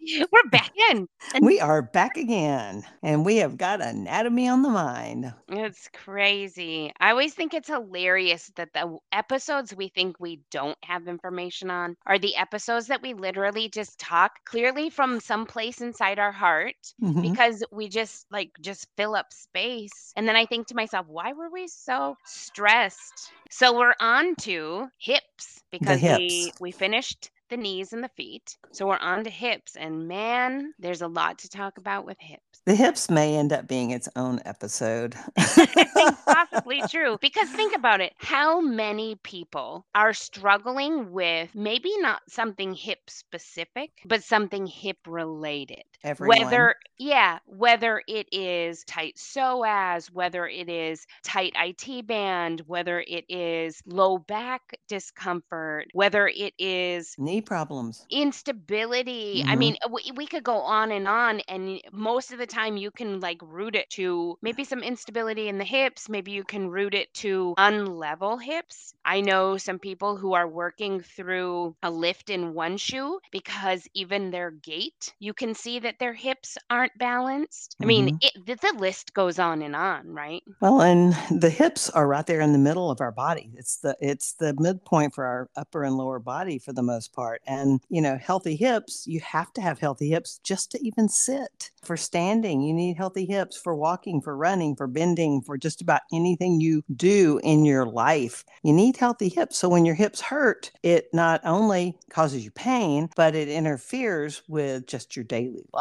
We're back in. And we are back again, and we have got anatomy on the mind. It's crazy. I always think it's hilarious that the episodes we think we don't have information on are the episodes that we literally just talk clearly from some place inside our heart mm-hmm. because we just like just fill up space. And then I think to myself, why were we so stressed? So we're on to hips because hips. we we finished the knees and the feet. So we're on to hips. And man, there's a lot to talk about with hips. The hips may end up being its own episode. possibly true. Because think about it how many people are struggling with maybe not something hip specific, but something hip related? Everyone. Whether, yeah, whether it is tight psoas, whether it is tight IT band, whether it is low back discomfort, whether it is knee problems, instability. Mm-hmm. I mean, we, we could go on and on. And most of the time, you can like root it to maybe some instability in the hips. Maybe you can root it to unlevel hips. I know some people who are working through a lift in one shoe because even their gait, you can see that their hips aren't balanced. I mean, mm-hmm. it, the list goes on and on, right? Well, and the hips are right there in the middle of our body. It's the it's the midpoint for our upper and lower body for the most part. And, you know, healthy hips, you have to have healthy hips just to even sit. For standing, you need healthy hips. For walking, for running, for bending, for just about anything you do in your life, you need healthy hips. So when your hips hurt, it not only causes you pain, but it interferes with just your daily life.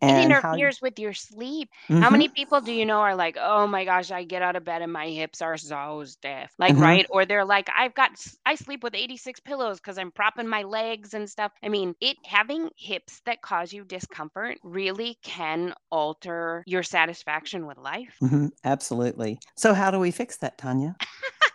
And it interferes you... with your sleep. Mm-hmm. How many people do you know are like, oh my gosh, I get out of bed and my hips are so stiff? Like, mm-hmm. right? Or they're like, I've got, I sleep with 86 pillows because I'm propping my legs legs and stuff. I mean, it having hips that cause you discomfort really can alter your satisfaction with life. Mm-hmm, absolutely. So, how do we fix that, Tanya?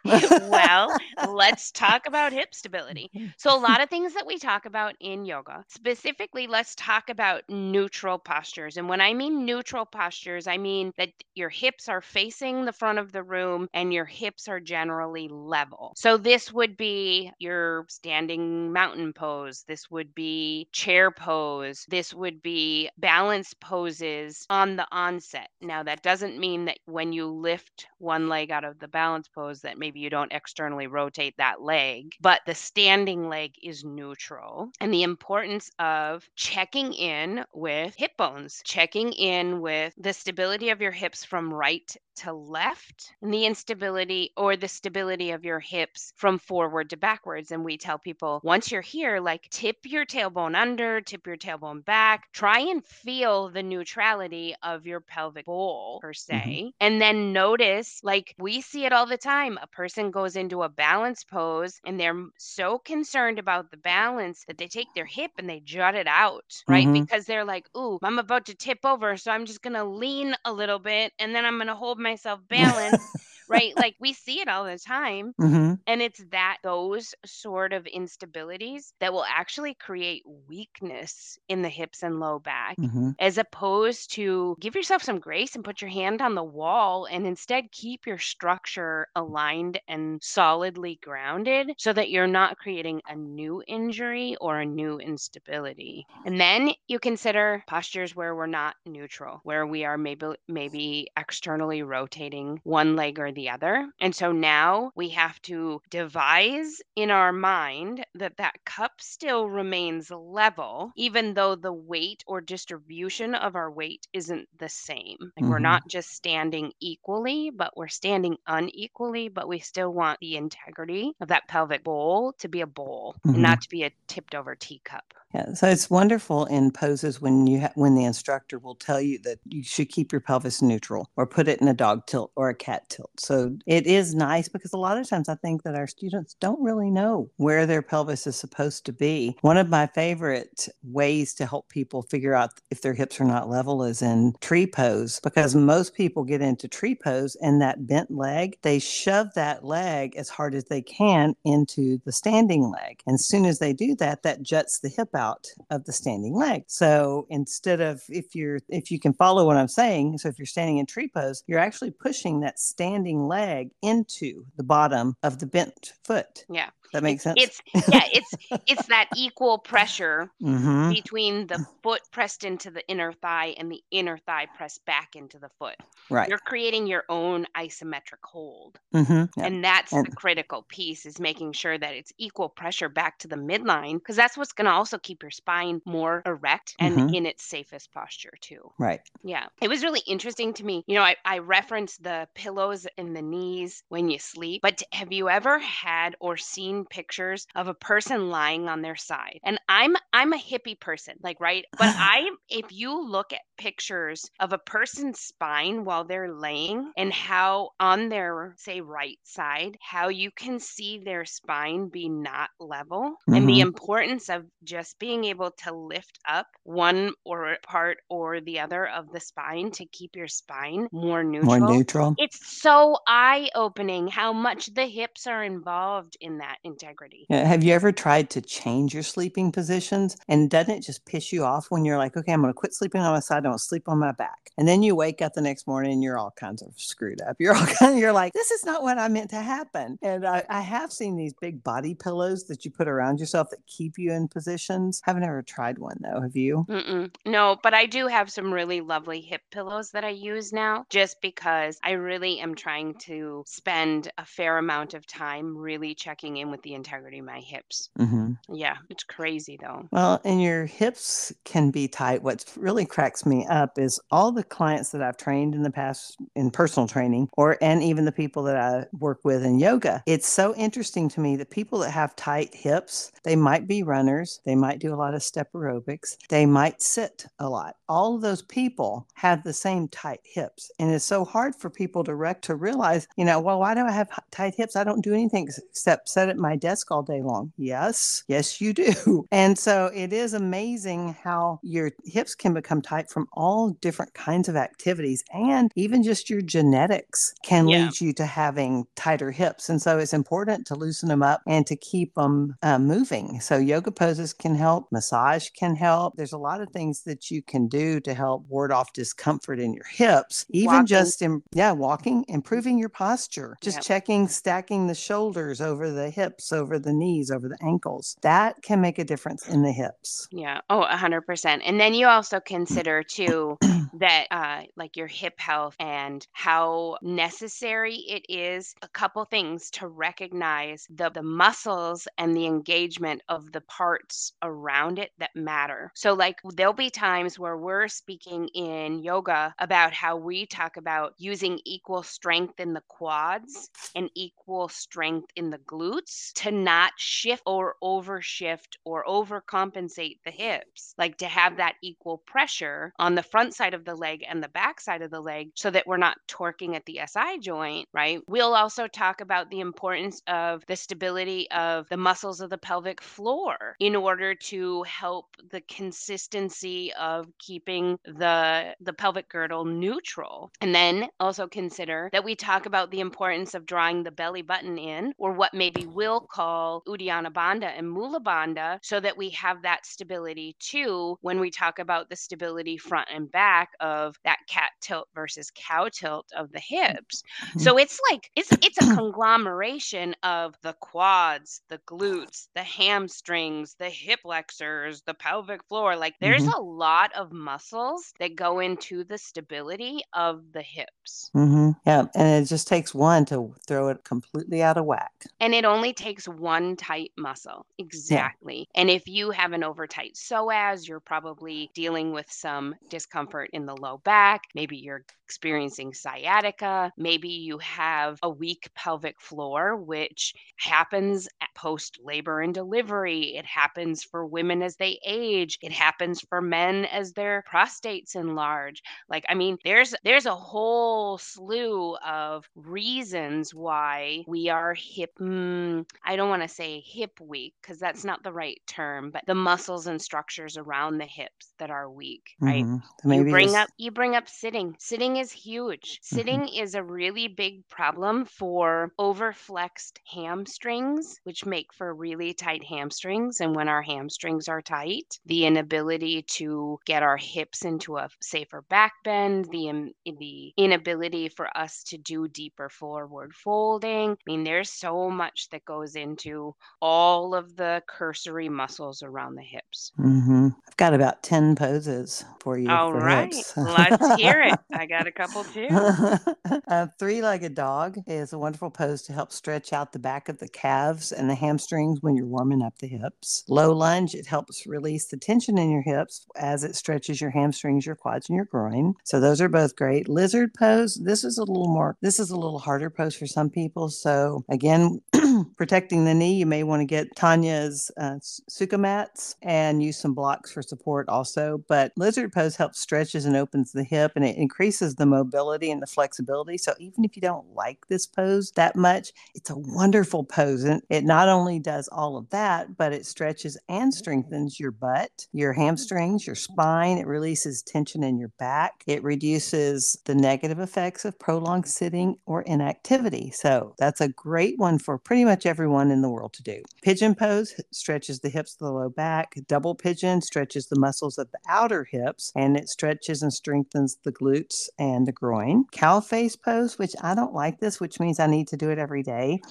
well, let's talk about hip stability. So, a lot of things that we talk about in yoga, specifically, let's talk about neutral postures. And when I mean neutral postures, I mean that your hips are facing the front of the room and your hips are generally level. So, this would be your standing mountain pose, this would be chair pose, this would be balance poses on the onset. Now, that doesn't mean that when you lift one leg out of the balance pose, that maybe you don't externally rotate that leg, but the standing leg is neutral. And the importance of checking in with hip bones, checking in with the stability of your hips from right to left and the instability or the stability of your hips from forward to backwards. And we tell people once you're here, like tip your tailbone under, tip your tailbone back, try and feel the neutrality of your pelvic bowl per se. Mm-hmm. And then notice, like we see it all the time, a person goes into a balance pose and they're so concerned about the balance that they take their hip and they jut it out, right? Mm-hmm. Because they're like, ooh, I'm about to tip over. So I'm just going to lean a little bit and then I'm going to hold myself balanced right? like we see it all the time. Mm-hmm. And it's that those sort of instabilities that will actually create weakness in the hips and low back, mm-hmm. as opposed to give yourself some grace and put your hand on the wall and instead keep your structure aligned and solidly grounded so that you're not creating a new injury or a new instability. And then you consider postures where we're not neutral, where we are maybe maybe externally rotating one leg or the other. And so now we have to devise in our mind that that cup still remains level, even though the weight or distribution of our weight isn't the same. Like mm-hmm. we're not just standing equally, but we're standing unequally, but we still want the integrity of that pelvic bowl to be a bowl mm-hmm. and not to be a tipped over teacup. Yeah, so it's wonderful in poses when you ha- when the instructor will tell you that you should keep your pelvis neutral or put it in a dog tilt or a cat tilt So it is nice because a lot of times I think that our students don't really know where their pelvis is supposed to be. One of my favorite ways to help people figure out if their hips are not level is in tree pose because most people get into tree pose and that bent leg, they shove that leg as hard as they can into the standing leg. And as soon as they do that, that juts the hip out of the standing leg. So instead of if you're if you can follow what I'm saying, so if you're standing in tree pose, you're actually pushing that standing leg into the bottom of the bent foot. Yeah. That makes sense. It's yeah, it's it's that equal pressure hmm between the foot pressed into the inner thigh and the inner thigh pressed back into the foot. Right. You're creating your own isometric hold. hmm And that's the critical piece is making sure that it's equal pressure back to the midline because that's what's going to also keep your spine more erect and Mhm. in its safest posture too. Right. Yeah. It was really interesting to me. You know, I, I referenced the pillows in the knees when you sleep, but have you ever had or seen pictures of a person lying on their side? And I'm I'm a hippie person, like right? But I if you look at pictures of a person's spine while they're laying and how on their say right side, how you can see their spine be not level and the Mhm. importance of just being able to lift up one or part or the other of the spine to keep your spine more neutral. More neutral. It's so eye opening how much the hips are involved in that integrity. Have you ever tried to change your sleeping positions? And doesn't it just piss you off when you're like, okay, I'm going to quit sleeping on my side, I'm going to sleep on my back. And then you wake up the next morning and you're all kinds of screwed up. You're all kind of, you're like, this is not what I meant to happen. And I, I have seen these big body pillows that you put around yourself that keep you in positions. Haven't ever tried one though. Have you? Mm-mm. No, but I do have some really lovely hip pillows that I use now just because I really am trying to spend a fair amount of time really checking in with the integrity of my hips. hmm Yeah, it's crazy though. Well, and your hips can be tight. What really cracks me up is all the clients that I've trained in the past in personal training, or and even the people that I work with in yoga. It's so interesting to me that people that have tight hips, they might be runners, they might do a lot of step aerobics, they might sit a lot. All of those people have the same tight hips, and it's so hard for people to rec to realize, you know, well, why do I have tight hips? I don't do anything except sit at my desk all day long. Yes, yes, you do. And so it is amazing how your hips can become tight from all different kinds of activities, and even just your genetics can Yeah. lead you to having tighter hips. And so it's important to loosen them up and to keep them uh, moving. So yoga poses can help, massage can help. There's a lot of things that you can do to help ward off discomfort in your hips, even Walking. just in yeah, walking, improving your posture, just Yep. checking, stacking the shoulders over the hips, over the knees, over the ankles. That can make a difference in the hips. Yeah. Oh, a hundred percent. And then you also mm. consider too that uh like your hip health and how necessary it is a couple things to recognize the the muscles and the engagement of the parts around it that matter. So like there'll be times where we're speaking in yoga about how we talk about using equal strength in the quads and equal strength in the glutes to not shift or overshift or overcompensate the hips, like to have that equal pressure on the front side of the leg and the back side of the leg so that we're not torquing at the SI joint, right? We'll also talk about the importance of the stability of the muscles of the pelvic floor in order to help the consistency of keeping the the pelvic girdle neutral. And then also consider that we talk about the importance of drawing the belly button in or what maybe we'll call Uddiyana Bandha and Mula Bandha so that we have that stability too when we talk about the stability front and back of that cat tilt versus cow tilt of the mm, hips. Mm-hmm. So it's like it's it's a conglomeration of the quads, the glutes, the hamstrings, the hip flexors, the pelvic floor. Like there's mm-hmm. a lot of muscles that go into the stability of the hips. Mm-hmm. Yeah. And it just takes one to throw it completely out of whack. And it only takes one tight muscle. Exactly. And if you have an over tight psoas, you're probably dealing with some discomfort in in the low back. Maybe you're experiencing sciatica. Maybe you have a weak pelvic floor, which happens post labor and delivery. It happens for women as they age. It happens for men as their prostates enlarge. Like, I mean, there's there's a whole slew of reasons why we are hip. Mm, I don't want to say hip weak because that's not the right term, but the muscles and structures around the hips that are weak, right? Mm-hmm. you Maybe bring up you bring up sitting. Sitting is huge. Sitting is a really big problem for overflexed hamstrings, which make for really tight hamstrings. And when our hamstrings are tight, the inability to get our hips into a safer back bend, the the inability for us to do deeper forward folding. I mean, there's so much that goes into all of the cursory muscles around the hips. hmm I've got about 10 poses for you. All for right, let's hear it. I got a couple too. a three-legged dog is a wonderful pose to help stretch out the back of the calves and the hamstrings when you're warming up the hips. Low lunge, it helps release the tension in your hips as it stretches your hamstrings, your quads, and your groin. So those are both great. Lizard pose, this is a little more, this is a little harder pose for some people. So again, protecting the knee, you may want to get Tanya's uh, Suka mats and use some blocks for support also. But lizard pose helps stretches and opens the hip and it increases the mobility and the flexibility. So even if you don't like this pose that much, it's a wonderful pose. And it not only does all of that, but it stretches and strengthens your butt, your hamstrings, your spine. It releases tension in your back. It reduces the negative effects of prolonged sitting or inactivity. So that's a great one for pretty much everyone in the world to do. Pigeon pose stretches the hips of the low back. Double pigeon stretches the muscles of the outer hips and it stretches and strengthens the glutes and the groin. Cow face pose, which I don't like this, which means I need to do it every day.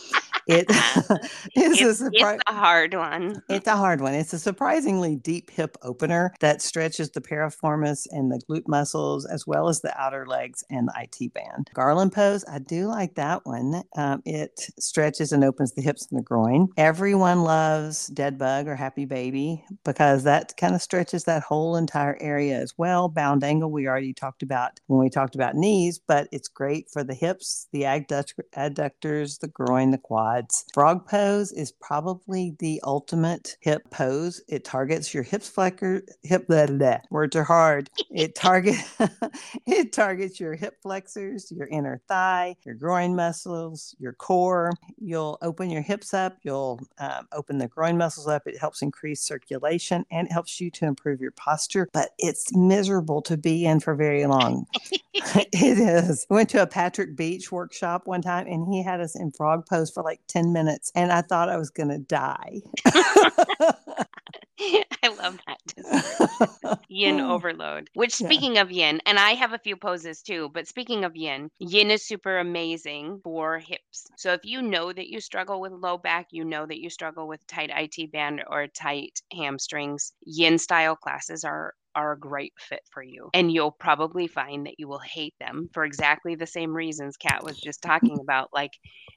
It is a It's, surprise. it's a hard one. It's a hard one. It's a surprisingly deep hip opener that stretches the piriformis and the glute muscles, as well as the outer legs and the IT band. Garland pose, I do like that one. Um, it stretches and opens the hips and the groin. Everyone loves dead bug or happy baby because that kind of stretches that whole entire area as well. Bound angle, we already talked about when we talked about knees, but it's great for the hips, the adduct- adductors, the groin, the quads. Frog pose is probably the ultimate hip pose. It targets your hips flexor, hip blah, blah, blah. words are hard. It target it targets your hip flexors, your inner thigh, your groin muscles, your core. You'll open your hips up. You'll um, open the groin muscles up. It helps increase circulation and it helps you to improve your posture. But it's miserable to be in for very long. it is. I went to a Patrick Beach workshop one time and he had us in frog pose for like 10 minutes and I thought I was going to die. I love that. description. yin oh. overload. Which, Yeah. speaking of yin, and I have a few poses too, but speaking of yin, yin is super amazing for hips. So if you know that you struggle with low back, you know that you struggle with tight IT band or tight hamstrings, yin style classes are are a great fit for you. And you'll probably find that you will hate them for exactly the same reasons Kat was just talking about. Like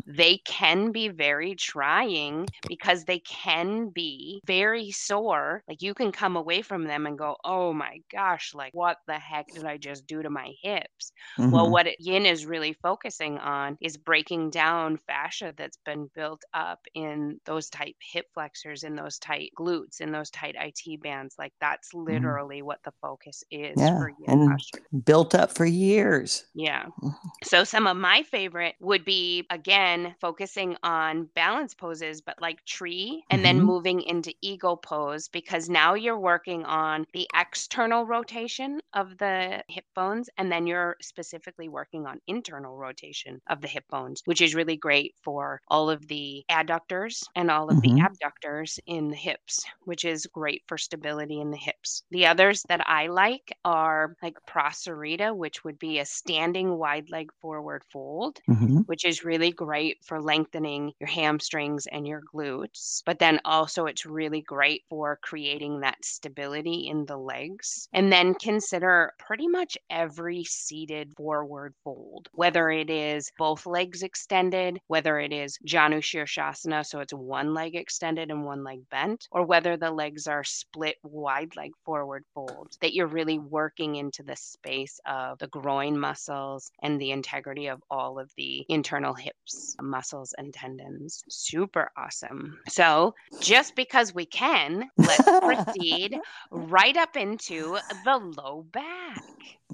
they can be very trying because they can be very sore. Like you can come away from them and go, oh my gosh, like what the heck did I just do to my hips? Well, Mhm. what yin is really focusing on is breaking down fascia that's been built up in those tight hip flexors, in those tight glutes, in those tight IT bands. Like that's literally what the focus is Yeah, for yin and- built up for years. Yeah. Mhm. So some of my favorite would be again focusing on balance poses, but like tree, and then Mhm. moving into eagle pose because now you're working on the external rotation of the hip bones, and then you're specifically working on internal rotation of the hip bones, which is really great for all of the adductors and all of Mhm. the abductors in the hips, which is great for stability in the hips. The others that I like are like Prasarita, which would be a standing wide leg forward fold, Mhm. which is really great for lengthening your hamstrings and your glutes. But then also, it's really great for creating that stability in the legs. And then consider pretty much every seated forward fold, whether it is both legs extended, whether it is Janu Shirshasana, so it's one leg extended and one leg bent, or whether the legs are split wide leg forward fold that you're really working into the space of the groin muscles and the integrity of all of the internal hips, muscles, and tendons. Super awesome. So, just because we can, let's proceed right up into the low back.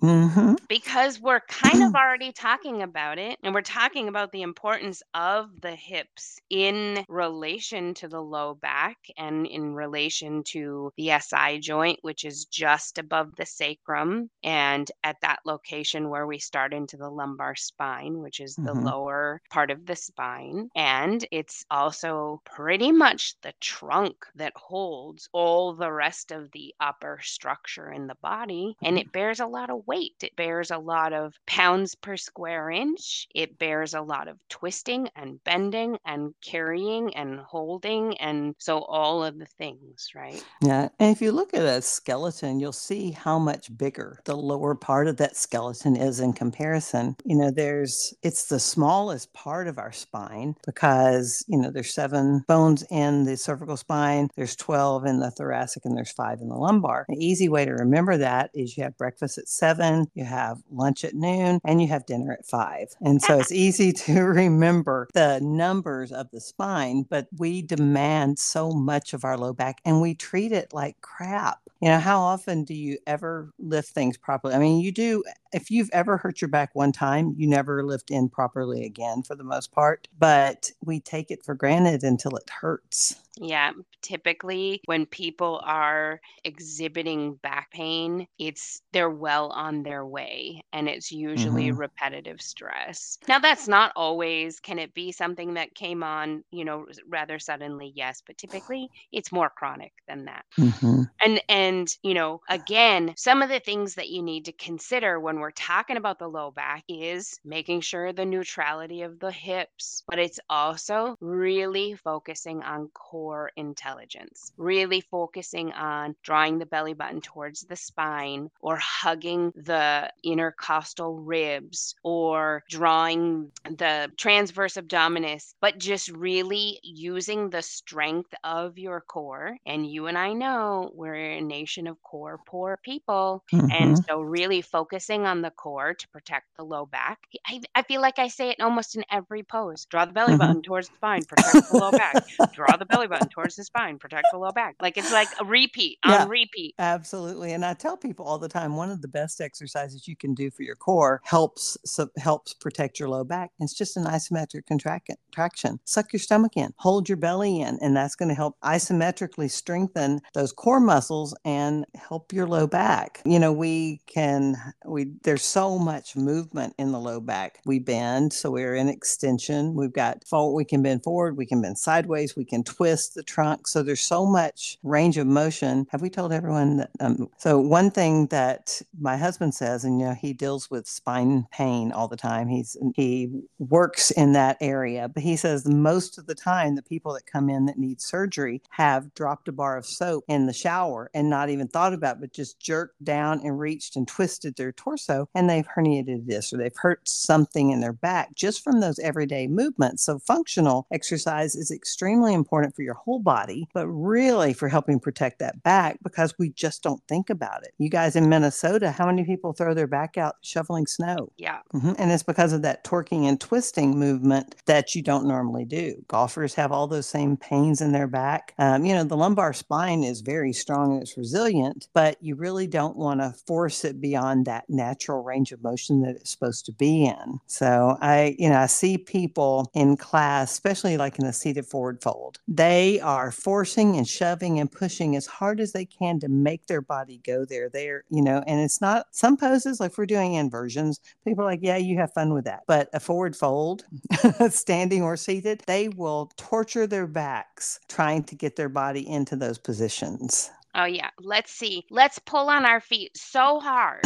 Mm-hmm. Because we're kind of already talking about it, and we're talking about the importance of the hips in relation to the low back and in relation to the SI joint, which is just above the sacrum and at that location where we start into the lumbar spine, which is the Mhm. lower part of the spine. And it's also pretty much the trunk that holds all the rest of the upper structure in the body. And it bears a lot of weight. It bears a lot of pounds per square inch. It bears a lot of twisting and bending and carrying and holding. And so all of the things, right? Yeah. And if you look at a skeleton, you'll see how much bigger the lower part of that skeleton is in comparison. You know, there's, it's the smallest part of our spine because, you know, there's seven bones in the cervical spine, there's 12 in the thoracic, and there's five in the lumbar. An easy way to remember that is you have breakfast at seven, you have lunch at noon, and you have dinner at five. And so it's easy to remember the numbers of the spine, but we demand so much of our low back and we treat it like crap. You know, how often do you ever lift things properly? I mean, you do, if you've ever hurt your back one time, you never lift in properly again for the most part, but we take it for granted until it hurts. Yeah, typically when people are exhibiting back pain, it's they're well on their way and it's usually Mhm. repetitive stress. Now that's not always can it be something that came on, you know, rather suddenly? Yes, but typically it's more chronic than that. Mhm. And and you know, again, some of the things that you need to consider when we're talking about the low back is making sure the neutrality of the hips, but it's also really focusing on core intelligence, really focusing on drawing the belly button towards the spine or hugging the intercostal ribs or drawing the transverse abdominis, but just really using the strength of your core. And you and I know we're a of core poor people. And Mhm. so, really focusing on the core to protect the low back. I, I feel like I say it almost in every pose draw the belly Mhm. button towards the spine, protect the low back. Draw the belly button towards the spine, protect the low back. Like it's like a repeat on Yeah. repeat. Absolutely. And I tell people all the time one of the best exercises you can do for your core helps so, helps protect your low back. It's just an isometric contraction. Suck your stomach in, hold your belly in, and that's going to help isometrically strengthen those core muscles and help your low back. You know, we can we there's so much movement in the low back. We bend, so we're in extension. We've got forward, we can bend forward, we can bend sideways, we can twist the trunk. So there's so much range of motion. Have we told everyone that? Um, so one thing that my husband says, and you know, he deals with spine pain all the time. He's he works in that area, but he says most of the time the people that come in that need surgery have dropped a bar of soap in the shower and not even thought about, but just jerked down and reached and twisted their torso, and they've herniated this or they've hurt something in their back just from those everyday movements. So functional exercise is extremely important for your whole body, but really for helping protect that back because we just don't think about it. You guys in Minnesota, how many people throw their back out shoveling snow? Yeah. Mhm. And it's because of that torquing and twisting movement that you don't normally do. Golfers have all those same pains in their back. Um, you know, the lumbar spine is very strong and it's resilient, but you really don't want to force it beyond that natural range of motion that it's supposed to be in. So I, you know, I see people in class, especially like in a seated forward fold, they are forcing and shoving and pushing as hard as they can to make their body go there. They're, you know, and it's not some poses like we're doing inversions, people are like, yeah, you have fun with that. But a forward fold, standing or seated, they will torture their backs trying to get their body into those positions. Oh yeah. Let's see. Let's pull on our feet so hard.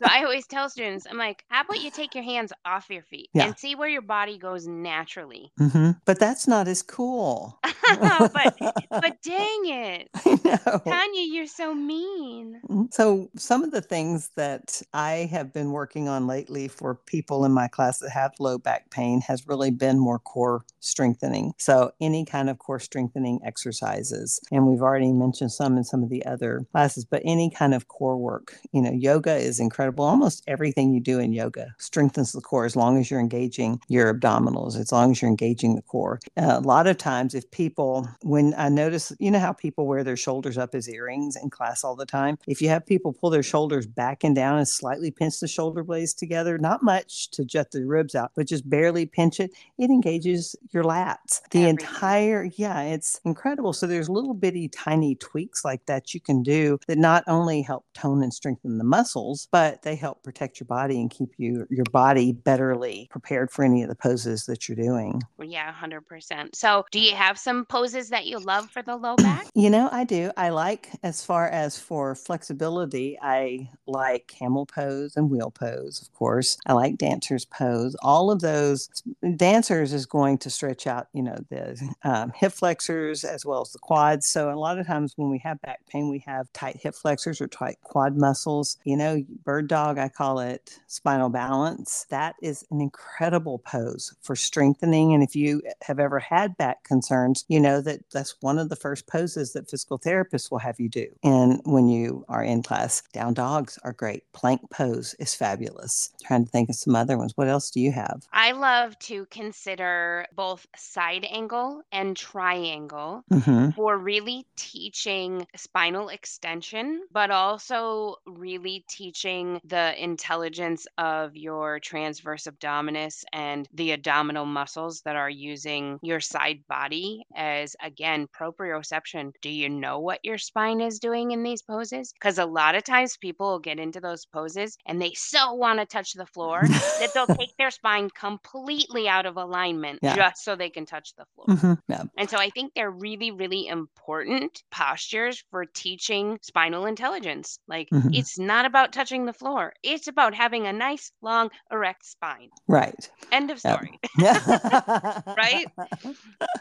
So I always tell students, I'm like, how about you take your hands off your feet Yeah. and see where your body goes naturally. hmm But that's not as cool. but but dang it. I know. Tanya, you're so mean. Mhm. So, some of the things that I have been working on lately for people in my class that have low back pain has really been more core strengthening. So, any kind of core strengthening exercises. And we've already mentioned some in some of the other classes, but any kind of core work, you know, yoga is incredible. Almost everything you do in yoga strengthens the core as long as you're engaging your abdominals, as long as you're engaging the core. Uh, a lot of times, if people, when I notice, you know how people wear their shoulders up as earrings in class all the time? If you have people pull their shoulders back and down and slightly pinch the shoulder blades together, not much to jut the ribs out, but just barely pinch it, it engages your lats. The Everything. entire, yeah, it's incredible. So there's little bitty tiny tweaks like that you can do that not only help tone and strengthen the muscles, but they help protect your body and keep you your body betterly prepared for any of the poses that you're doing. Yeah, 100%. So, do you have some poses that you love for the low back? You know, I do. I like as far as for flexibility, I like camel pose and wheel pose, of course. I like dancer's pose. All of those dancers is going to stretch out, you know, the um, hip flexors as well as the quads. So a lot of times when we have back pain, we have tight hip flexors or tight quad muscles. You know, bird dog, I call it spinal balance. That is an incredible pose for strengthening. And if you have ever had back concerns, you know that that's one of the first poses that physical therapists will have you do. And when you are in class, down dogs are great. Plank pose is fabulous. trying to think of some other ones. What else do you have? I love to consider both side angle and triangle hmm for really teaching spinal extension, but also really teaching the intelligence of your transverse abdominis and the abdominal muscles that are using your side body as, again, proprioception. Do you know what your spine is doing in these poses? Because a lot of times people will get into those poses and they so want to touch the floor that they'll take their spine completely out of alignment Yeah. just so they can touch the floor. hmm Yeah. And so I think they're really, really important postures for teaching spinal intelligence. Like Mhm. it's not about touching the floor, it's about having a nice, long, erect spine. Right. End of Yep. story. right?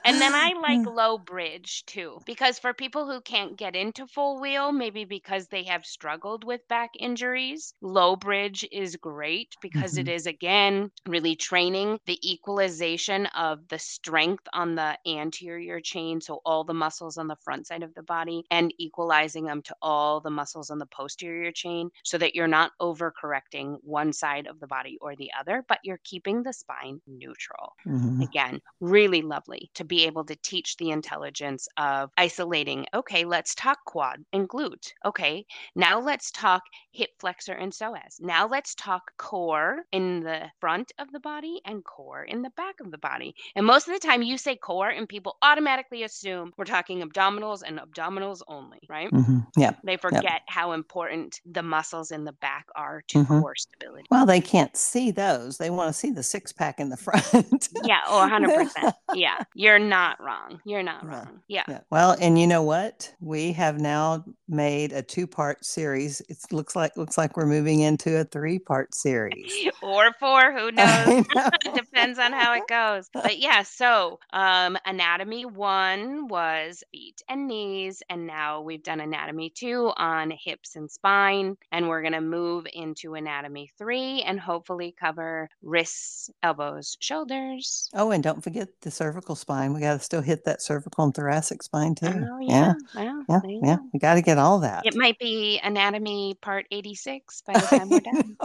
And then I like low bridge too, because for people who can't get into full wheel, maybe because they have struggled with back injuries, low bridge is great because it is, again, really training the equalization of the strength on the anterior chain. So all the muscles on the front side of the body and equalizing them to all the muscles on the posterior chain so that you're not overcorrecting one side of the body or the other, but you're keeping the spine neutral Mhm. again really lovely to be able to teach the intelligence of isolating okay let's talk quad and glute okay now let's talk hip flexor and psoas now let's talk core in the front of the body and core in the back of the body and most of the time you say core and people automatically assume we're talking abdominals and abdominals only right Mhm. Yeah. they forget how important the muscles in the back are to Mhm. core stability Well, they can't see those. They want to see the six pack in the front. yeah oh 100% yeah you're not wrong you're not No. wrong yeah Yeah. Well, and you know what? We have now made a two-part series. It looks like looks like we're moving into a three-part series. or four who knows know. depends on how it goes but yeah so um anatomy one was feet and knees and now we've done anatomy two on hips and spine and we're going to move into anatomy three and hopefully cover wrists elbows shoulders Oh, and don't forget the cervical spine. We got to still hit that cervical and thoracic spine too. oh yeah well, Yeah. there you Yeah. We got to get all that. it might be anatomy part 86 by the time we're done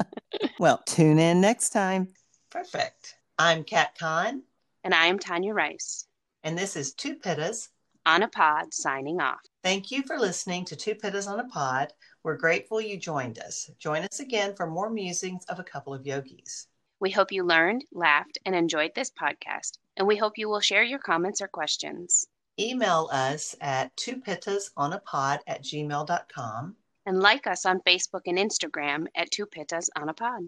well, tune in next time. Perfect. I'm Kat Kahn. and i'm tanya rice and this is Two Pittas. on a pod signing off Thank you for listening to Two Pittas on a Pod. We're grateful you joined us. Join us again for more musings of a couple of yogis. We hope you learned, laughed, and enjoyed this podcast, and we hope you will share your comments or questions. Email us at twopittasonapod at gmail.com. And like us on Facebook and Instagram at Two Pittas on a Pod.